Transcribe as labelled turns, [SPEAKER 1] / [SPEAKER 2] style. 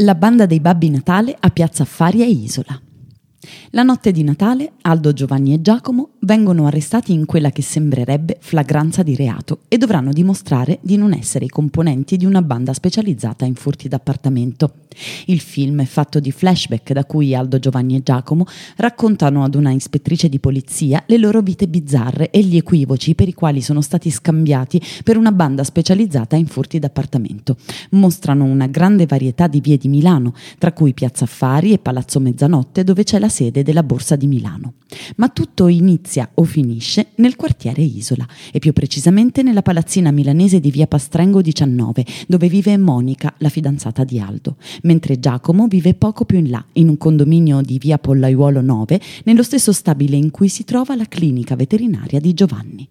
[SPEAKER 1] La banda dei Babbi Natale a Piazza Affari a Isola. La notte di Natale, Aldo, Giovanni e Giacomo vengono arrestati in quella che sembrerebbe flagranza di reato e dovranno dimostrare di non essere i componenti di una banda specializzata in furti d'appartamento. Il film è fatto di flashback da cui Aldo, Giovanni e Giacomo raccontano ad una ispettrice di polizia le loro vite bizzarre e gli equivoci per i quali sono stati scambiati per una banda specializzata in furti d'appartamento. Mostrano una grande varietà di vie di Milano, tra cui Piazza Affari e Palazzo Mezzanotte dove c'è la sede della Borsa di Milano. Ma tutto inizia o finisce nel quartiere Isola e più precisamente nella palazzina milanese di via Pastrengo 19, dove vive Monica, la fidanzata di Aldo, mentre Giacomo vive poco più in là, in un condominio di via Pollaiuolo 9, nello stesso stabile in cui si trova la clinica veterinaria di Giovanni.